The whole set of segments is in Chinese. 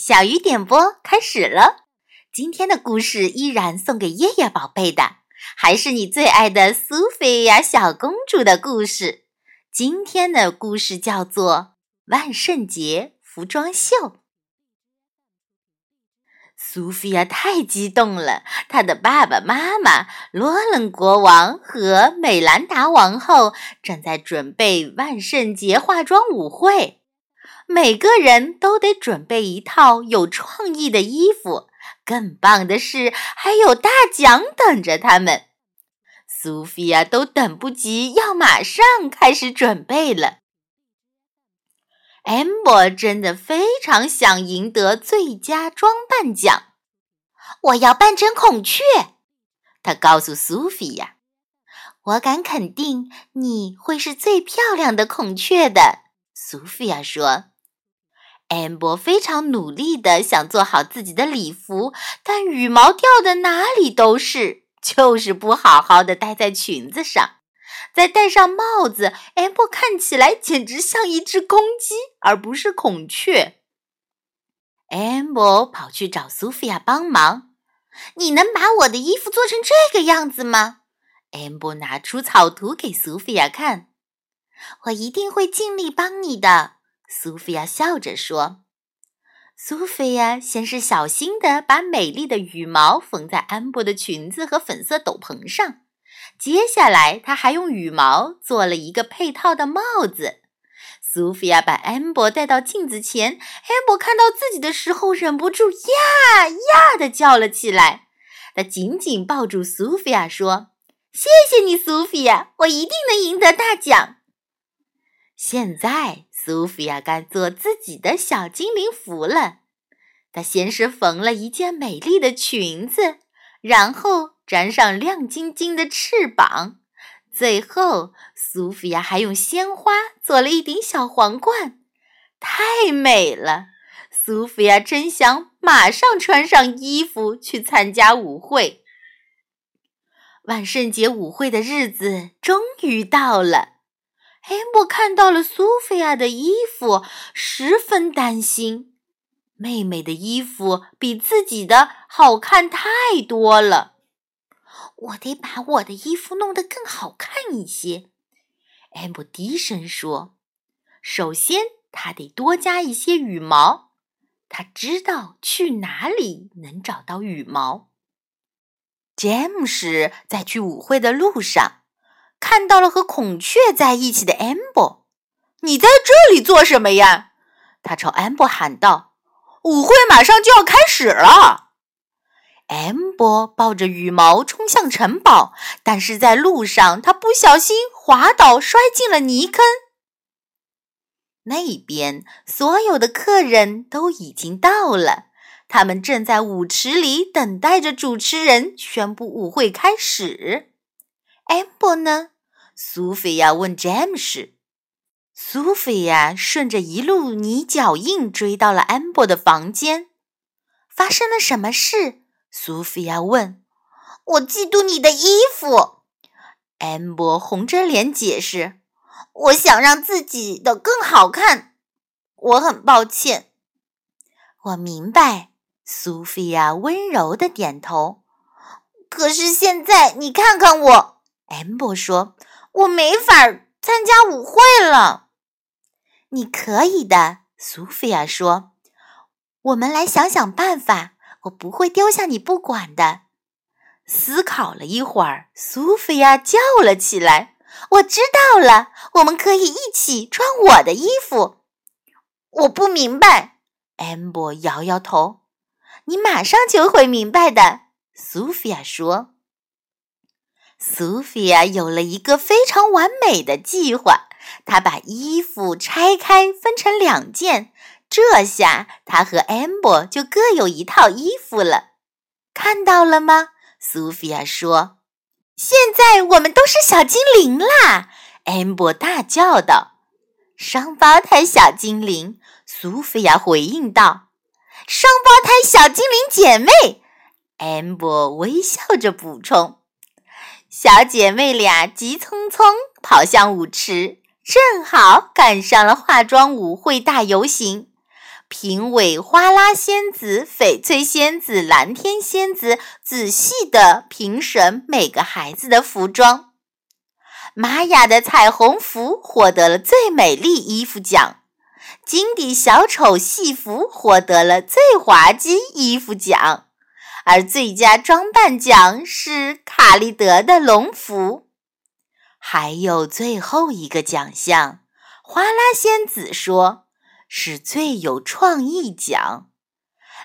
小鱼点播开始了。今天的故事依然送给夜夜宝贝的，还是你最爱的苏菲亚小公主的故事。今天的故事叫做《万圣节服装秀》。苏菲亚太激动了，她的爸爸妈妈、罗伦国王和美兰达王后正在准备万圣节化妆舞会。每个人都得准备一套有创意的衣服，更棒的是还有大奖等着他们。苏菲亚都等不及要马上开始准备了。amber 真的非常想赢得最佳装扮奖，我要扮成孔雀。他告诉苏菲亚：“我敢肯定你会是最漂亮的孔雀的。”苏菲亚说。安博非常努力地想做好自己的礼服，但羽毛掉的哪里都是，就是不好好的戴在裙子上。再戴上帽子，安博看起来简直像一只公鸡，而不是孔雀。安博跑去找苏菲亚帮忙：“你能把我的衣服做成这个样子吗？”安博拿出草图给苏菲亚看：“我一定会尽力帮你的。”苏菲亚笑着说：“苏菲亚先是小心地把美丽的羽毛缝在安博的裙子和粉色斗篷上，接下来她还用羽毛做了一个配套的帽子。苏菲亚把安博带到镜子前，安博看到自己的时候，忍不住呀呀地叫了起来。他紧紧抱住苏菲亚说：‘谢谢你，苏菲亚，我一定能赢得大奖。’现在。”苏菲亚该做自己的小精灵服了。她先是缝了一件美丽的裙子，然后粘上亮晶晶的翅膀，最后苏菲亚还用鲜花做了一顶小皇冠，太美了！苏菲亚真想马上穿上衣服去参加舞会。万圣节舞会的日子终于到了。Amber 看到了苏菲亚的衣服，十分担心。妹妹的衣服比自己的好看太多了，我得把我的衣服弄得更好看一些。amber 低声说：“首先，他得多加一些羽毛。他知道去哪里能找到羽毛。”詹姆士在去舞会的路上。看到了和孔雀在一起的 amber，你在这里做什么呀？他朝 amber 喊道：“舞会马上就要开始了。”amber 抱着羽毛冲向城堡，但是在路上他不小心滑倒，摔进了泥坑。那边所有的客人都已经到了，他们正在舞池里等待着主持人宣布舞会开始。Amber 呢？苏菲亚问詹姆斯。苏菲亚顺着一路泥脚印追到了安博的房间。发生了什么事？苏菲亚问。我嫉妒你的衣服。安博红着脸解释。我想让自己的更好看。我很抱歉。我明白。苏菲亚温柔的点头。可是现在，你看看我。Amber 说：“我没法参加舞会了。”“你可以的。”苏菲亚说。“我们来想想办法，我不会丢下你不管的。”思考了一会儿，苏菲亚叫了起来：“我知道了，我们可以一起穿我的衣服。”“我不明白。”amber 摇摇头。“你马上就会明白的。”苏菲亚说。苏菲亚有了一个非常完美的计划。她把衣服拆开，分成两件，这下她和 amber 就各有一套衣服了。看到了吗？苏菲亚说：“现在我们都是小精灵啦！”amber 大叫道。“双胞胎小精灵。”苏菲亚回应道。“双胞胎小精灵姐妹。”amber 微笑着补充。小姐妹俩急匆匆跑向舞池，正好赶上了化妆舞会大游行。评委花拉仙子、翡翠仙子、蓝天仙子仔细地评审每个孩子的服装。玛雅的彩虹服获得了最美丽衣服奖，金底小丑戏服获得了最滑稽衣服奖，而最佳装扮奖是卡利德的龙服。还有最后一个奖项，花拉仙子说。是最有创意奖。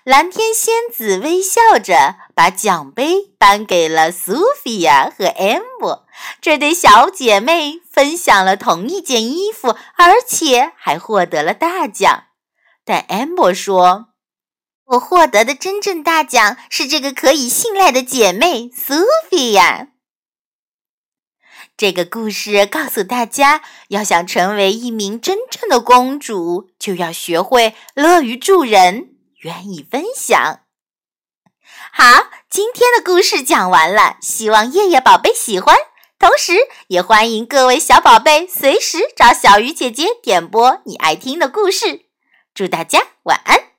蓝天仙子微笑着把奖杯颁给了苏菲亚和 M，这对小姐妹，分享了同一件衣服，而且还获得了大奖。但 M 说：“我获得的真正大奖是这个可以信赖的姐妹苏菲亚。”这个故事告诉大家，要想成为一名真正的公主，就要学会乐于助人，愿意分享。好，今天的故事讲完了，希望夜夜宝贝喜欢，同时也欢迎各位小宝贝随时找小鱼姐姐点播你爱听的故事。祝大家晚安。